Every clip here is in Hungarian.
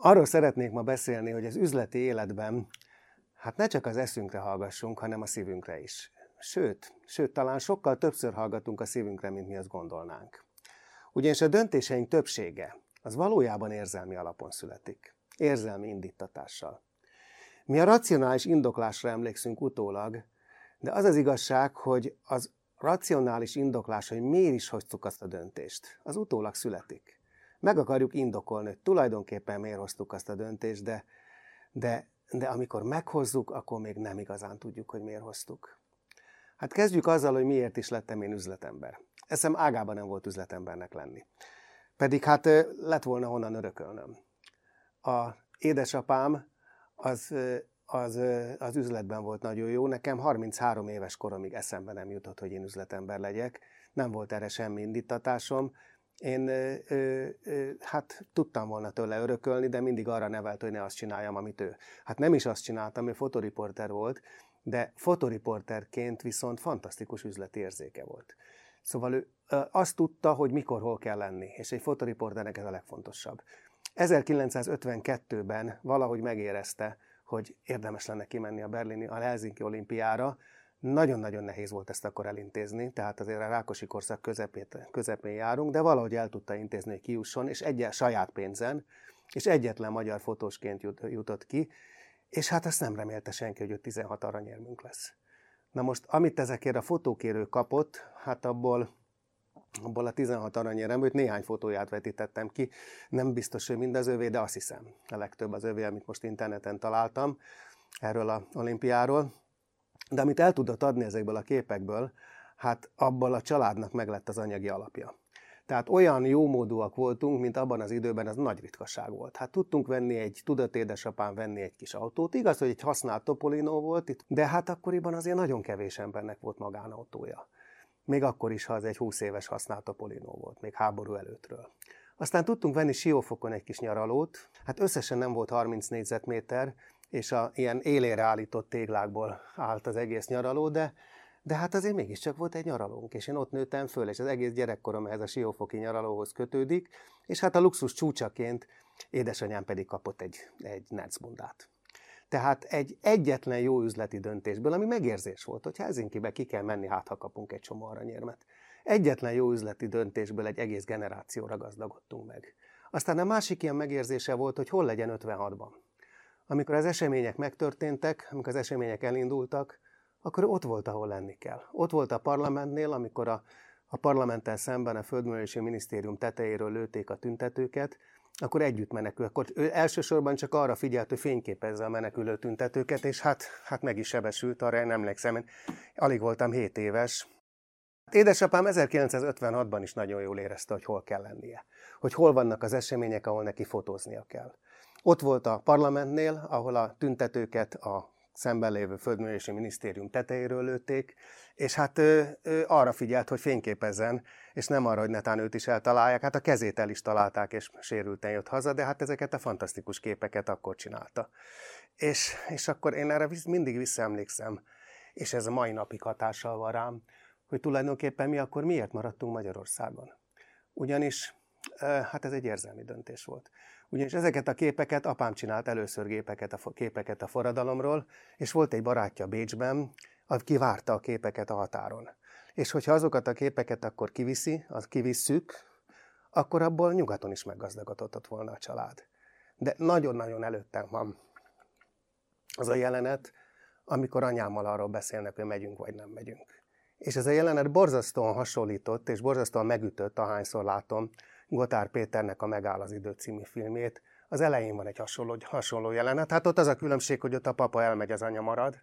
Arról szeretnék ma beszélni, hogy az üzleti életben hát ne csak az eszünkre hallgassunk, hanem a szívünkre is. Sőt, sőt, talán sokkal többször hallgatunk a szívünkre, mint mi azt gondolnánk. Ugyanis a döntéseink többsége az valójában érzelmi alapon születik. Érzelmi indítatással. Mi a racionális indoklásra emlékszünk utólag, de az az igazság, hogy az racionális indoklás, hogy miért is hoztuk azt a döntést, az utólag születik meg akarjuk indokolni, hogy tulajdonképpen miért hoztuk azt a döntést, de, de, de amikor meghozzuk, akkor még nem igazán tudjuk, hogy miért hoztuk. Hát kezdjük azzal, hogy miért is lettem én üzletember. Eszem ágában nem volt üzletembernek lenni. Pedig hát lett volna honnan örökölnöm. A édesapám az, az, az üzletben volt nagyon jó. Nekem 33 éves koromig eszembe nem jutott, hogy én üzletember legyek. Nem volt erre semmi indítatásom. Én ö, ö, hát tudtam volna tőle örökölni, de mindig arra nevelt, hogy ne azt csináljam, amit ő. Hát nem is azt csináltam, ő fotoriporter volt, de fotoriporterként viszont fantasztikus üzleti érzéke volt. Szóval ő azt tudta, hogy mikor, hol kell lenni, és egy fotoriporternek ez a legfontosabb. 1952-ben valahogy megérezte, hogy érdemes lenne kimenni a berlini, a Helsinki olimpiára, nagyon-nagyon nehéz volt ezt akkor elintézni, tehát azért a Rákosi korszak közepét, közepén járunk, de valahogy el tudta intézni, hogy kiusson, és egy saját pénzen, és egyetlen magyar fotósként jut, jutott ki, és hát azt nem remélte senki, hogy ő 16 aranyérmünk lesz. Na most, amit ezekért a fotókérő kapott, hát abból, abból a 16 aranyéremből néhány fotóját vetítettem ki, nem biztos, hogy mind az övé, de azt hiszem, a legtöbb az övé, amit most interneten találtam erről a olimpiáról. De amit el tudott adni ezekből a képekből, hát abból a családnak meg lett az anyagi alapja. Tehát olyan jómódúak voltunk, mint abban az időben, az nagy ritkaság volt. Hát tudtunk venni egy, tudott édesapám venni egy kis autót. Igaz, hogy egy használt Topolino volt, de hát akkoriban azért nagyon kevés embernek volt magánautója. Még akkor is, ha az egy 20 éves használt Topolino volt, még háború előttről. Aztán tudtunk venni Siófokon egy kis nyaralót, hát összesen nem volt 30 négyzetméter, és a ilyen élére állított téglákból állt az egész nyaraló, de, de hát azért mégiscsak volt egy nyaralónk, és én ott nőttem föl, és az egész gyerekkorom ehhez a siófoki nyaralóhoz kötődik, és hát a luxus csúcsaként édesanyám pedig kapott egy, egy necbundát. Tehát egy egyetlen jó üzleti döntésből, ami megérzés volt, hogy Helsinki-be ki kell menni, hát ha kapunk egy csomó aranyérmet. Egyetlen jó üzleti döntésből egy egész generációra gazdagodtunk meg. Aztán a másik ilyen megérzése volt, hogy hol legyen 56-ban. Amikor az események megtörténtek, amikor az események elindultak, akkor ott volt, ahol lenni kell. Ott volt a parlamentnél, amikor a, a parlamenttel szemben a Földművelési Minisztérium tetejéről lőtték a tüntetőket, akkor együtt menekül. Akkor ő elsősorban csak arra figyelt, hogy fényképezze a menekülő tüntetőket, és hát, hát meg is sebesült, arra én emlékszem, én alig voltam 7 éves. Édesapám 1956-ban is nagyon jól érezte, hogy hol kell lennie. Hogy hol vannak az események, ahol neki fotóznia kell. Ott volt a parlamentnél, ahol a tüntetőket a szemben lévő földművelési minisztérium tetejéről lőtték, és hát ő, ő arra figyelt, hogy fényképezzen, és nem arra, hogy netán őt is eltalálják. Hát a kezét el is találták, és sérülten jött haza, de hát ezeket a fantasztikus képeket akkor csinálta. És, és akkor én erre mindig visszaemlékszem, és ez a mai napig hatással van rám, hogy tulajdonképpen mi akkor miért maradtunk Magyarországon. Ugyanis hát ez egy érzelmi döntés volt. Ugyanis ezeket a képeket, apám csinált először gépeket, a, képeket a forradalomról, és volt egy barátja Bécsben, aki várta a képeket a határon. És hogyha azokat a képeket akkor kiviszi, az kivisszük, akkor abból nyugaton is meggazdagodott volna a család. De nagyon-nagyon előttem van az a jelenet, amikor anyámmal arról beszélnek, hogy megyünk vagy nem megyünk. És ez a jelenet borzasztóan hasonlított, és borzasztóan megütött, ahányszor látom Gotár Péternek a Megáll az idő című filmét. Az elején van egy hasonló, hasonló jelenet. Hát ott az a különbség, hogy ott a papa elmegy, az anya marad,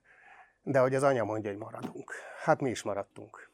de hogy az anya mondja, hogy maradunk. Hát mi is maradtunk.